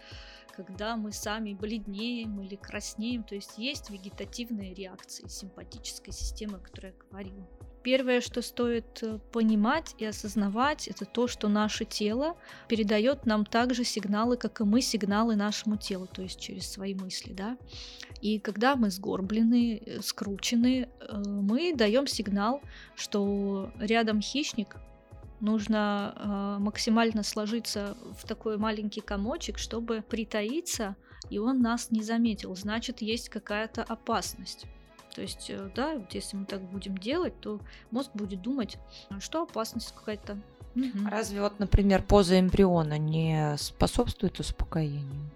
Speaker 3: когда мы сами бледнеем или краснеем, то есть есть вегетативные реакции симпатической системы, о которой я говорила. Первое, что стоит э, понимать и осознавать, это то, что наше тело передает нам также сигналы, как и мы сигналы нашему телу, то есть через свои мысли, да. И когда мы сгорблены, э, скручены, э, мы даем сигнал, что рядом хищник, нужно максимально сложиться в такой маленький комочек, чтобы притаиться, и он нас не заметил. Значит, есть какая-то опасность. То есть, э, да, вот если мы так будем делать, то мозг будет думать, «А что опасность какая-то.
Speaker 4: Угу. Разве вот, например, поза эмбриона не способствует успокоению?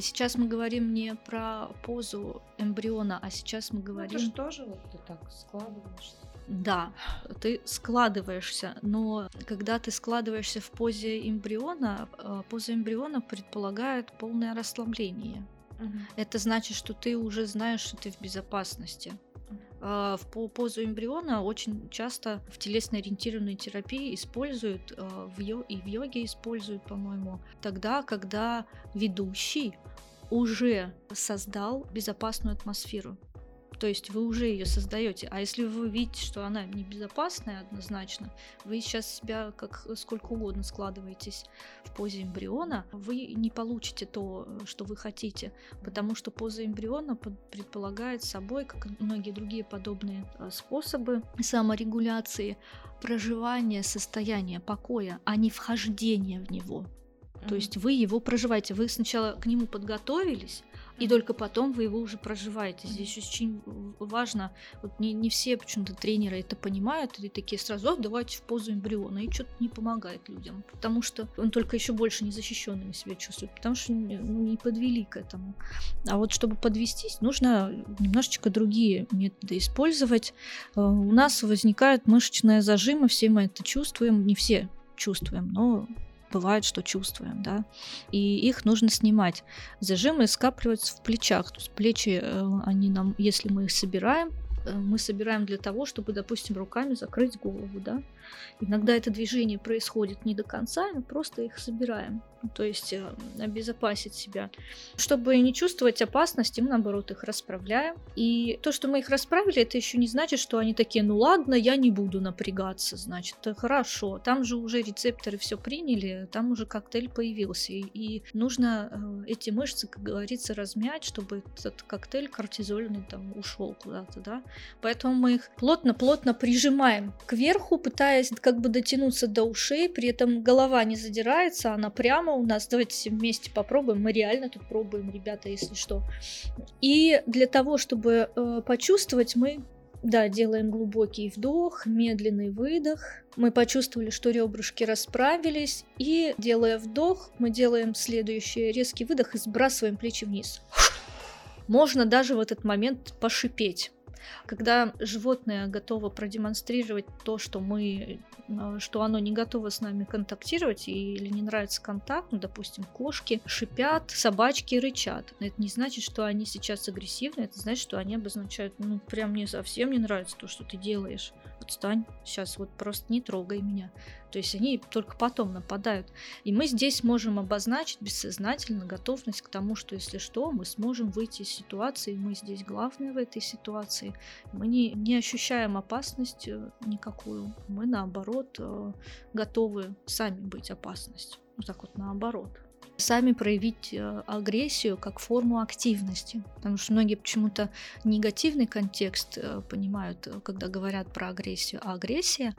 Speaker 3: Сейчас мы говорим не про позу эмбриона, а сейчас мы говорим... Ну,
Speaker 4: это же тоже вот ты так складываешься.
Speaker 3: Да, ты складываешься, но когда ты складываешься в позе эмбриона, э, поза эмбриона предполагает полное расслабление. Угу. Это значит, что ты уже знаешь, что ты в безопасности. Uh, в позу эмбриона очень часто в телесно-ориентированной терапии используют, uh, в йо- и в йоге используют, по-моему, тогда, когда ведущий уже создал безопасную атмосферу. То есть вы уже ее создаете. А если вы видите, что она небезопасная однозначно, вы сейчас себя как сколько угодно складываетесь в позе эмбриона, вы не получите то, что вы хотите, потому что поза эмбриона предполагает собой, как и многие другие подобные э, способы саморегуляции, проживание состояния покоя, а не вхождение в него. То есть вы его проживаете. Вы сначала к нему подготовились, и только потом вы его уже проживаете. Здесь очень важно, вот не, не все почему-то тренеры это понимают, и такие сразу, а, давайте в позу эмбриона, и что-то не помогает людям, потому что он только еще больше незащищенными себя чувствует, потому что ну, не подвели к этому. А вот чтобы подвестись, нужно немножечко другие методы использовать. Э, у нас возникают мышечные зажимы, все мы это чувствуем, не все чувствуем, но бывает, что чувствуем, да, и их нужно снимать. Зажимы скапливаются в плечах, то есть плечи, э, они нам, если мы их собираем, мы собираем для того, чтобы, допустим, руками закрыть голову, да. Иногда это движение происходит не до конца, мы просто их собираем то есть э, обезопасить себя. Чтобы не чувствовать опасности, мы наоборот их расправляем. И то, что мы их расправили, это еще не значит, что они такие, ну ладно, я не буду напрягаться, значит, хорошо. Там же уже рецепторы все приняли, там уже коктейль появился. И нужно э, эти мышцы, как говорится, размять, чтобы этот коктейль кортизольный там ушел куда-то, да. Поэтому мы их плотно-плотно прижимаем кверху, пытаясь как бы дотянуться до ушей, при этом голова не задирается, она прямо у нас. Давайте все вместе попробуем. Мы реально тут пробуем, ребята, если что. И для того, чтобы э, почувствовать, мы Да, делаем глубокий вдох, медленный выдох. Мы почувствовали, что ребрышки расправились. И, делая вдох, мы делаем следующий резкий выдох и сбрасываем плечи вниз. Можно даже в этот момент пошипеть. Когда животное готово продемонстрировать то, что мы э, что оно не готово с нами контактировать или не нравится контакт, ну, допустим, кошки шипят, собачки рычат. Это не значит, что они сейчас агрессивны, это значит, что они обозначают, ну, прям мне совсем не нравится то, что ты делаешь. Отстань, сейчас вот просто не трогай меня. То есть они только потом нападают. И мы здесь можем обозначить бессознательно готовность к тому, что если что, мы сможем выйти из ситуации, мы здесь главные в этой ситуации. Мы не, не ощущаем опасность э, никакую. Мы наоборот э, готовы сами быть опасностью. Вот так вот наоборот сами проявить э, агрессию как форму активности. Потому что многие почему-то негативный контекст э, понимают, э, когда говорят про агрессию. А агрессия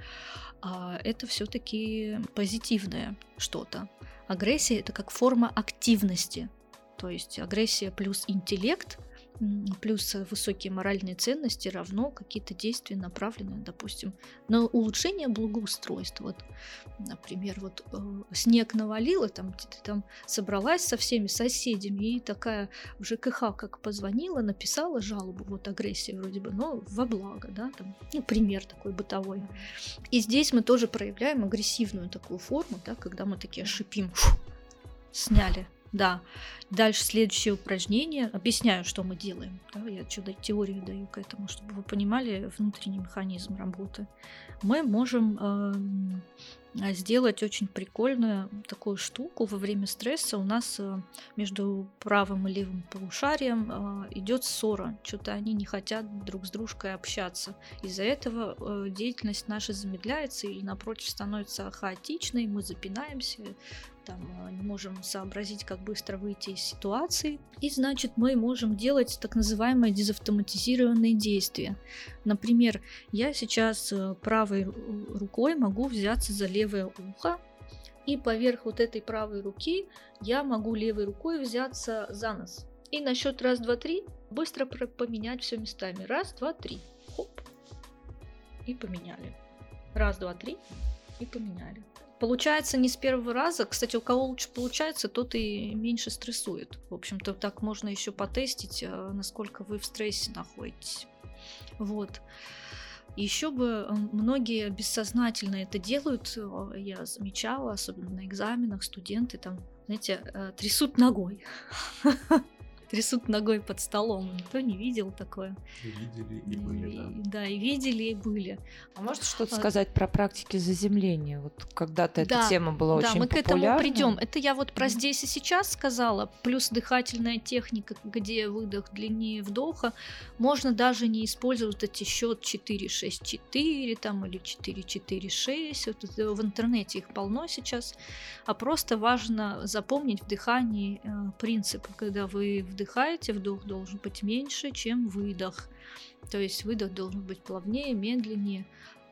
Speaker 3: а, это все-таки позитивное что-то. Агрессия это как форма активности. То есть агрессия плюс интеллект плюс высокие моральные ценности равно какие-то действия направленные, допустим, на улучшение благоустройства. Вот, например, вот э, снег и там ты там собралась со всеми соседями и такая в ЖКХ как позвонила, написала жалобу, вот агрессия вроде бы, но во благо, да, там, ну, пример такой бытовой. И здесь мы тоже проявляем агрессивную такую форму, да, когда мы такие шипим, сняли да. Дальше следующее упражнение. Объясняю, что мы делаем. Да, я что-то теорию даю к этому, чтобы вы понимали внутренний механизм работы. Мы можем э, сделать очень прикольную такую штуку во время стресса. У нас э, между правым и левым полушарием э, идет ссора. Что-то они не хотят друг с дружкой общаться. Из-за этого э, деятельность наша замедляется или напротив становится хаотичной. Мы запинаемся, там э, не можем сообразить, как быстро выйти из ситуации. И значит, мы можем делать так называемые дезавтоматизированные действия. Например, я сейчас э, правой рукой могу взяться за левое ухо, и поверх вот этой правой руки я могу левой рукой взяться за нос. И на счет раз, два, три быстро поменять все местами. Раз, два, три. Хоп. И поменяли. Раз, два, три. И поменяли. Получается не с первого раза. Кстати, у кого лучше получается, тот и меньше стрессует. В общем-то, так можно еще потестить, э, насколько вы в стрессе находитесь. Вот. Еще бы многие бессознательно это делают, э, я замечала, особенно на экзаменах, студенты там, знаете, э, трясут ногой. <laughs> трясут ногой под столом. Никто не видел такое.
Speaker 2: И видели, и были, и, да.
Speaker 3: Да, и видели, и были.
Speaker 4: А можете что-то а, сказать про практики заземления? Вот когда-то да, эта тема была да, очень популярна.
Speaker 3: Да, мы к этому придем. Это я вот про здесь и сейчас сказала. Плюс дыхательная техника, где выдох длиннее вдоха. Можно даже не использовать эти счет 4-6-4 там, или 4-4-6. Вот в интернете их полно сейчас. А просто важно запомнить в дыхании э, принцип, когда вы в вдыхаете, вдох должен быть меньше, чем выдох. То есть выдох должен быть плавнее, медленнее.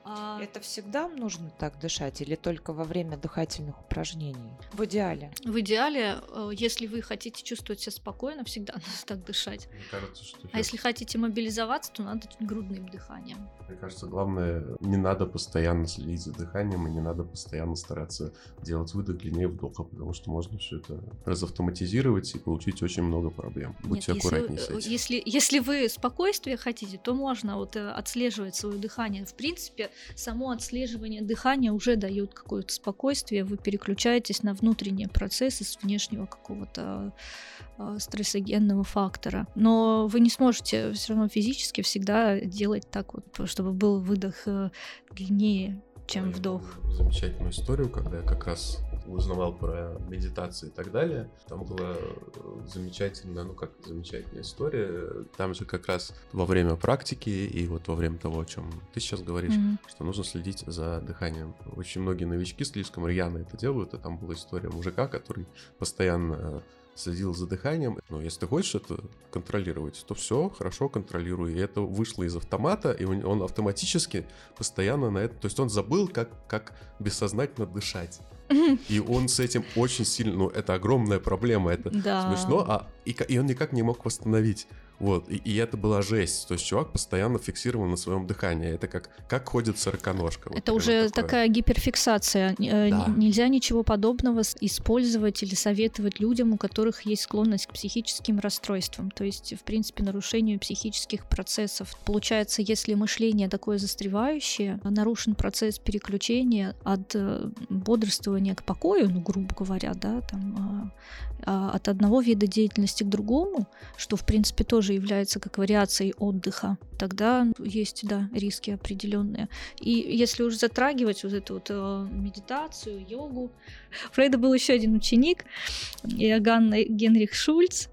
Speaker 4: А... Это всегда нужно так дышать или только во время дыхательных упражнений? В идеале.
Speaker 3: В идеале, э, если вы хотите чувствовать себя спокойно, всегда <laughs> надо так дышать.
Speaker 2: Мне кажется, что
Speaker 3: а если хотите мобилизоваться, то надо грудным дыханием.
Speaker 2: Мне кажется, главное, не надо постоянно следить за дыханием и не надо постоянно стараться делать выдох длиннее вдоха, потому что можно все это разавтоматизировать и получить очень много проблем. Будьте Нет, аккуратнее
Speaker 3: если,
Speaker 2: с этим.
Speaker 3: Если, если вы спокойствие хотите, то можно вот э, отслеживать свое дыхание. В принципе, само отслеживание дыхания уже дает какое-то спокойствие, вы переключаетесь на внутренние процессы с внешнего какого-то э, стрессогенного фактора. Но вы не сможете все равно физически всегда делать так вот, чтобы был выдох э, длиннее, чем вдох.
Speaker 2: Замечательную историю, когда я как раз узнавал про медитацию и так далее. Там была э, замечательная, ну как замечательная история. Там же как раз во время практики и вот во время того, о чем ты сейчас говоришь, mm-hmm. что нужно следить за дыханием. Очень многие новички слишком рьяно это делают, и там была история мужика, который постоянно следил за дыханием. Но если ты хочешь это контролировать, то все, хорошо, контролируй. И это вышло из автомата, и он автоматически постоянно на это... То есть он забыл, как, как бессознательно дышать. И он с этим очень сильно, ну, это огромная проблема, это да. смешно, а и, и он никак не мог восстановить вот, и, и это была жесть. То есть чувак постоянно фиксировал на своем дыхании. Это как, как ходит сороконожка.
Speaker 3: Вот это уже такое. такая гиперфиксация. Э, да. Нельзя ничего подобного использовать или советовать людям, у которых есть склонность к психическим расстройствам. То есть, в принципе, нарушению психических процессов. Получается, если мышление такое застревающее, нарушен процесс переключения от э, бодрствования к покою, ну, грубо говоря, да, там, а, от одного вида деятельности к другому, что, в принципе, тоже является как вариацией отдыха, тогда есть, да, риски определенные. И если уж затрагивать вот эту вот э, медитацию, йогу, <laughs> Фрейда был еще один ученик, Иоганн Генрих Шульц,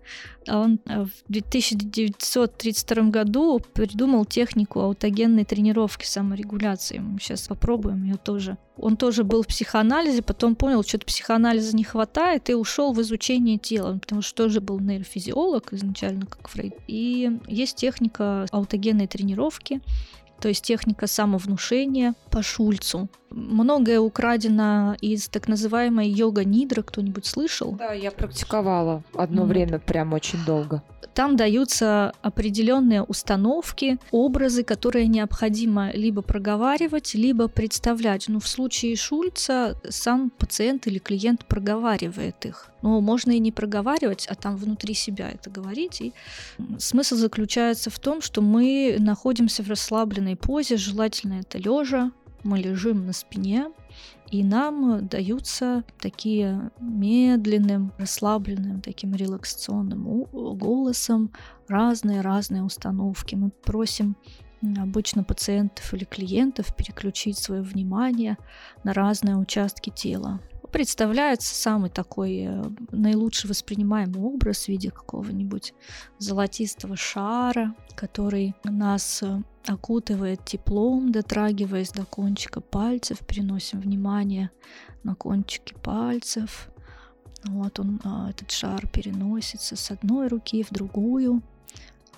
Speaker 3: он э, в 1932 году придумал технику аутогенной тренировки саморегуляции. Мы сейчас попробуем ее тоже. Он тоже был в психоанализе, потом понял, что-то психоанализа не хватает, и ушел в изучение тела, потому что тоже был нейрофизиолог изначально, как Фрейд. И есть техника аутогенной тренировки, то есть техника самовнушения по Шульцу. Многое украдено из так называемой йога-нидры. Кто-нибудь слышал?
Speaker 4: Да, я практиковала одно mm. время прям очень долго.
Speaker 3: Там даются определенные установки, образы, которые необходимо либо проговаривать, либо представлять. Но ну, в случае Шульца сам пациент или клиент проговаривает их. Но можно и не проговаривать, а там внутри себя это говорить. И смысл заключается в том, что мы находимся в расслабленной позе, желательно это лежа, мы лежим на спине, и нам даются такие медленным, расслабленным, таким релаксационным голосом разные-разные установки. Мы просим обычно пациентов или клиентов переключить свое внимание на разные участки тела представляется самый такой э, наилучший воспринимаемый образ в виде какого-нибудь золотистого шара, который нас э, окутывает теплом, дотрагиваясь до кончика пальцев, переносим внимание на кончики пальцев. Вот он, а, этот шар переносится с одной руки в другую,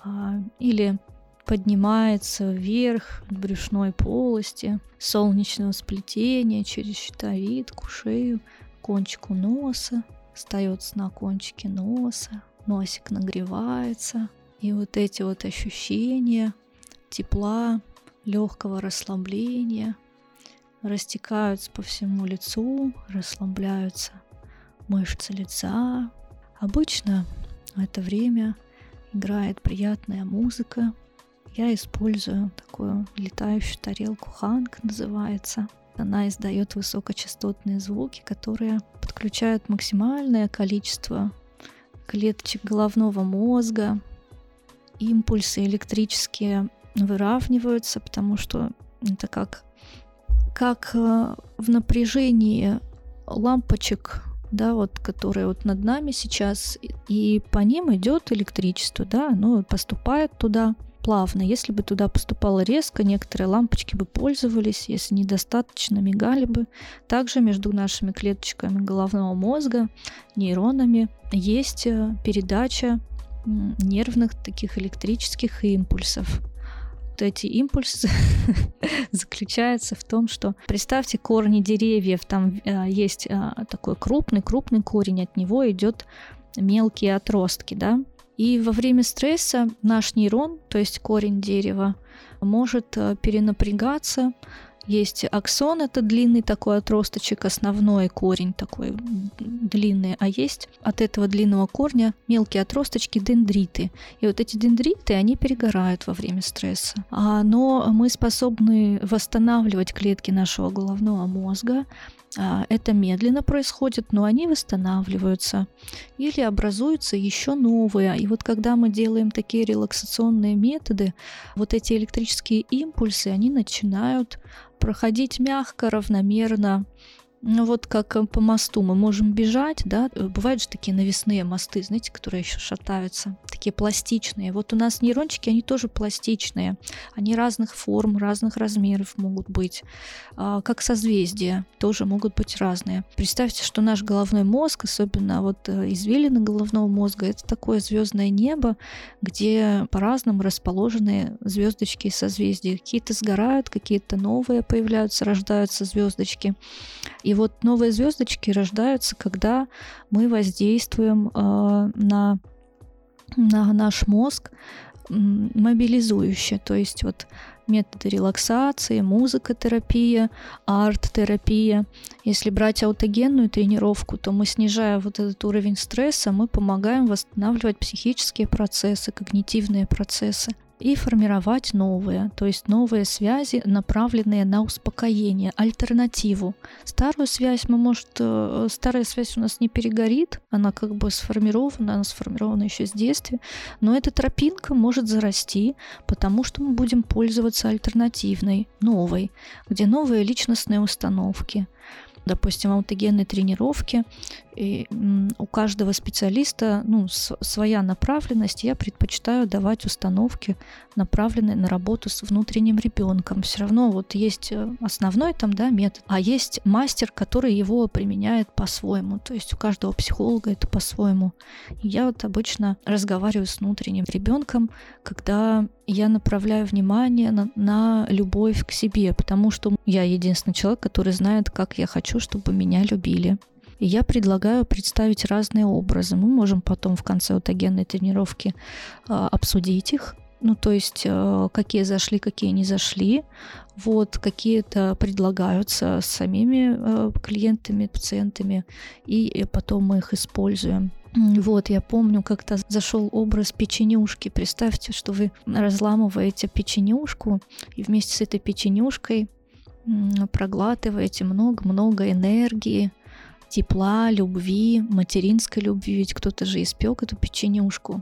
Speaker 3: а, или поднимается вверх от брюшной полости, солнечного сплетения через щитовидку, шею, кончику носа, остается на кончике носа, носик нагревается, и вот эти вот ощущения тепла, легкого расслабления растекаются по всему лицу, расслабляются мышцы лица. Обычно в это время играет приятная музыка, я использую такую летающую тарелку Ханг, называется. Она издает высокочастотные звуки, которые подключают максимальное количество клеточек головного мозга. Импульсы электрические выравниваются, потому что это как, как э, в напряжении лампочек да, вот, которые вот над нами сейчас, и по ним идет электричество, да, оно поступает туда, плавно. Если бы туда поступало резко, некоторые лампочки бы пользовались, если недостаточно, мигали бы. Также между нашими клеточками головного мозга, нейронами, есть э, передача нервных таких электрических импульсов. Вот эти импульсы <laughs> заключаются в том, что представьте корни деревьев, там э, есть э, такой крупный, крупный корень, от него идет мелкие отростки, да, и во время стресса наш нейрон, то есть корень дерева, может э, перенапрягаться. Есть аксон, это длинный такой отросточек, основной корень такой длинный, а есть от этого длинного корня мелкие отросточки дендриты. И вот эти дендриты, они перегорают во время стресса. А, но мы способны восстанавливать клетки нашего головного мозга, это медленно происходит, но они восстанавливаются или образуются еще новые. И вот когда мы делаем такие релаксационные методы, вот эти электрические импульсы, они начинают проходить мягко, равномерно, вот как э, по мосту мы можем бежать, да, э, бывают же такие навесные мосты, знаете, которые еще шатаются, такие пластичные. Вот у нас нейрончики, они тоже пластичные, они разных форм, разных размеров могут быть, а, как созвездия, тоже могут быть разные. Представьте, что наш головной мозг, особенно вот э, извилины головного мозга, это такое звездное небо, где по-разному расположены звездочки и созвездия. Какие-то сгорают, какие-то новые появляются, рождаются звездочки. И вот новые звездочки рождаются, когда мы воздействуем э, на, на наш мозг мобилизующе. То есть вот методы релаксации, музыкотерапия, арт-терапия. Если брать аутогенную тренировку, то мы, снижая вот этот уровень стресса, мы помогаем восстанавливать психические процессы, когнитивные процессы и формировать новые, то есть новые связи, направленные на успокоение, альтернативу. Старую связь мы, может, э, старая связь у нас не перегорит, она как бы сформирована, она сформирована еще с детства, но эта тропинка может зарасти, потому что мы будем пользоваться альтернативной, новой, где новые личностные установки, допустим, аутогенной тренировки. И у каждого специалиста ну, своя направленность. Я предпочитаю давать установки, направленные на работу с внутренним ребенком. Все равно вот есть э, основной там, да, метод, а есть мастер, который его применяет по-своему. То есть у каждого психолога это по-своему. я вот обычно разговариваю с внутренним ребенком, когда я направляю внимание на, на любовь к себе, потому что я единственный человек, который знает, как я хочу, чтобы меня любили. Я предлагаю представить разные образы. Мы можем потом в конце аутогенной тренировки э, обсудить их. Ну, то есть, э, какие зашли, какие не зашли. Вот, какие-то предлагаются самими э, клиентами, пациентами, и потом мы их используем. Вот, я помню, как-то зашел образ печенюшки. Представьте, что вы разламываете печенюшку, и вместе с этой печенюшкой проглатываете много-много энергии, тепла, любви, материнской любви. Ведь кто-то же испек эту печенюшку.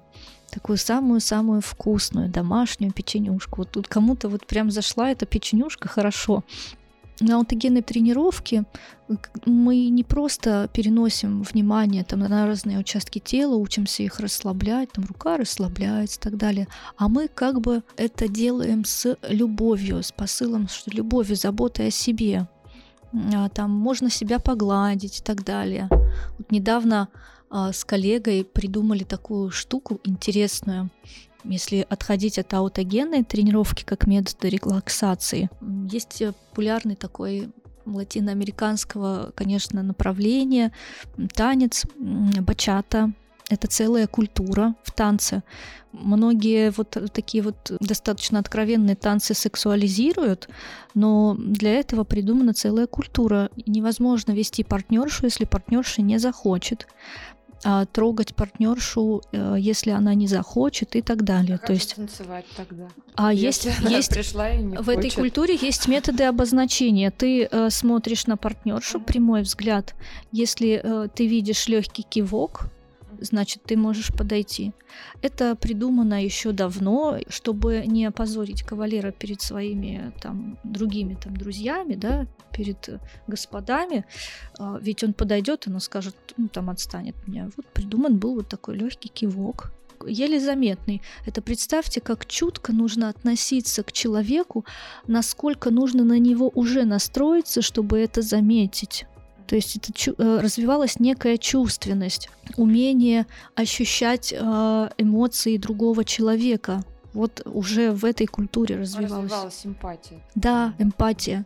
Speaker 3: Такую самую-самую вкусную домашнюю печенюшку. Вот тут кому-то вот прям зашла эта печенюшка хорошо на аутогенной тренировке мы не просто переносим внимание там, на разные участки тела, учимся их расслаблять, там рука расслабляется и так далее, а мы как бы это делаем с любовью, с посылом, что любовью, заботой о себе. А, там можно себя погладить и так далее. Вот недавно а, с коллегой придумали такую штуку интересную если отходить от аутогенной тренировки как метода релаксации, есть популярный такой латиноамериканского, конечно, направления танец бачата. Это целая культура в танце. Многие вот такие вот достаточно откровенные танцы сексуализируют, но для этого придумана целая культура. Невозможно вести партнершу, если партнерша не захочет а, трогать партнершу, э, если она не захочет и так далее.
Speaker 4: Как То есть танцевать тогда.
Speaker 3: А есть есть пришла и не в хочет. этой культуре есть методы обозначения. Ты э, смотришь на партнершу, прямой взгляд. Если э, ты видишь легкий кивок, значит, ты можешь подойти. Это придумано еще давно, чтобы не опозорить кавалера перед своими там другими там друзьями, да, перед господами, а, ведь он подойдет, и он скажет, ну там отстанет меня. Вот придуман был вот такой легкий кивок, еле заметный. Это представьте, как чутко нужно относиться к человеку, насколько нужно на него уже настроиться, чтобы это заметить. То есть это э, развивалась некая чувственность, умение ощущать э, эмоции другого человека. Вот уже в этой культуре развивалась.
Speaker 4: Развивалась эмпатия.
Speaker 3: Да, эмпатия.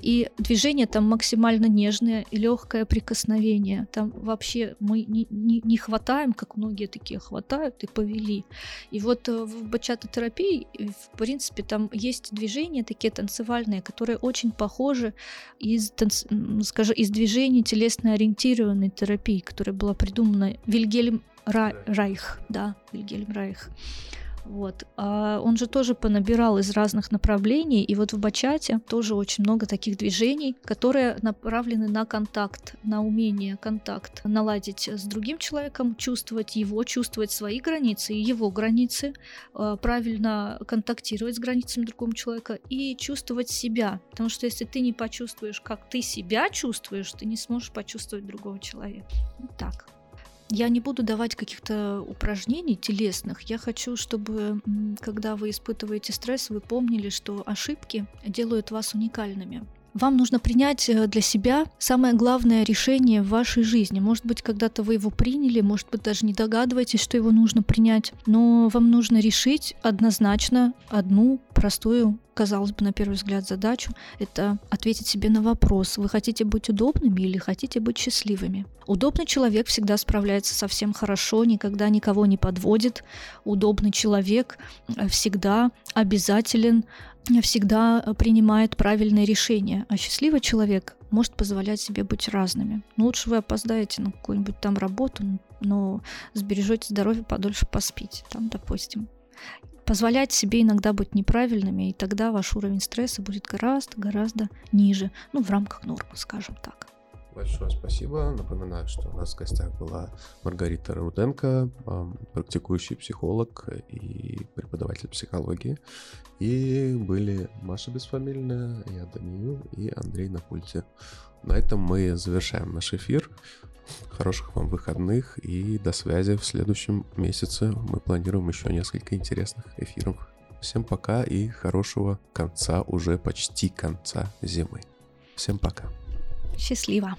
Speaker 3: И движение там максимально нежное и легкое прикосновение. Там вообще мы не, не, не хватаем, как многие такие хватают и повели. И вот э, в бачата-терапии, в принципе, там есть движения такие танцевальные, которые очень похожи из, танц... скажем, из движений телесно-ориентированной терапии, которая была придумана Вильгельм Рай... Райх, да, Вильгельм Райх. Вот. А он же тоже понабирал из разных направлений, и вот в бачате тоже очень много таких движений, которые направлены на контакт, на умение контакт наладить с другим человеком, чувствовать его, чувствовать свои границы и его границы, а, правильно контактировать с границами другого человека и чувствовать себя. Потому что если ты не почувствуешь, как ты себя чувствуешь, ты не сможешь почувствовать другого человека. Так. Я не буду давать каких-то упражнений телесных. Я хочу, чтобы, когда вы испытываете стресс, вы помнили, что ошибки делают вас уникальными. Вам нужно принять э, для себя самое главное решение в вашей жизни. Может быть, когда-то вы его приняли, может быть, даже не догадываетесь, что его нужно принять, но вам нужно решить однозначно одну простую, казалось бы, на первый взгляд, задачу. Это ответить себе на вопрос, вы хотите быть удобными или хотите быть счастливыми. Удобный человек всегда справляется совсем хорошо, никогда никого не подводит. Удобный человек э, всегда обязателен всегда э, принимает правильные решения, а счастливый человек может позволять себе быть разными. Ну, лучше вы опоздаете на какую-нибудь там работу, но сбережете здоровье, подольше поспите, там, допустим. Позволять себе иногда быть неправильными, и тогда ваш уровень стресса будет гораздо-гораздо ниже, ну, в рамках нормы, скажем так.
Speaker 2: Большое спасибо. Напоминаю, что у нас в гостях была Маргарита Руденко, практикующий психолог и преподаватель психологии. И были Маша Бесфамильная, я Даниил и Андрей на пульте. На этом мы завершаем наш эфир. Хороших вам выходных и до связи в следующем месяце. Мы планируем еще несколько интересных эфиров. Всем пока и хорошего конца, уже почти конца зимы. Всем пока.
Speaker 3: Счастливо!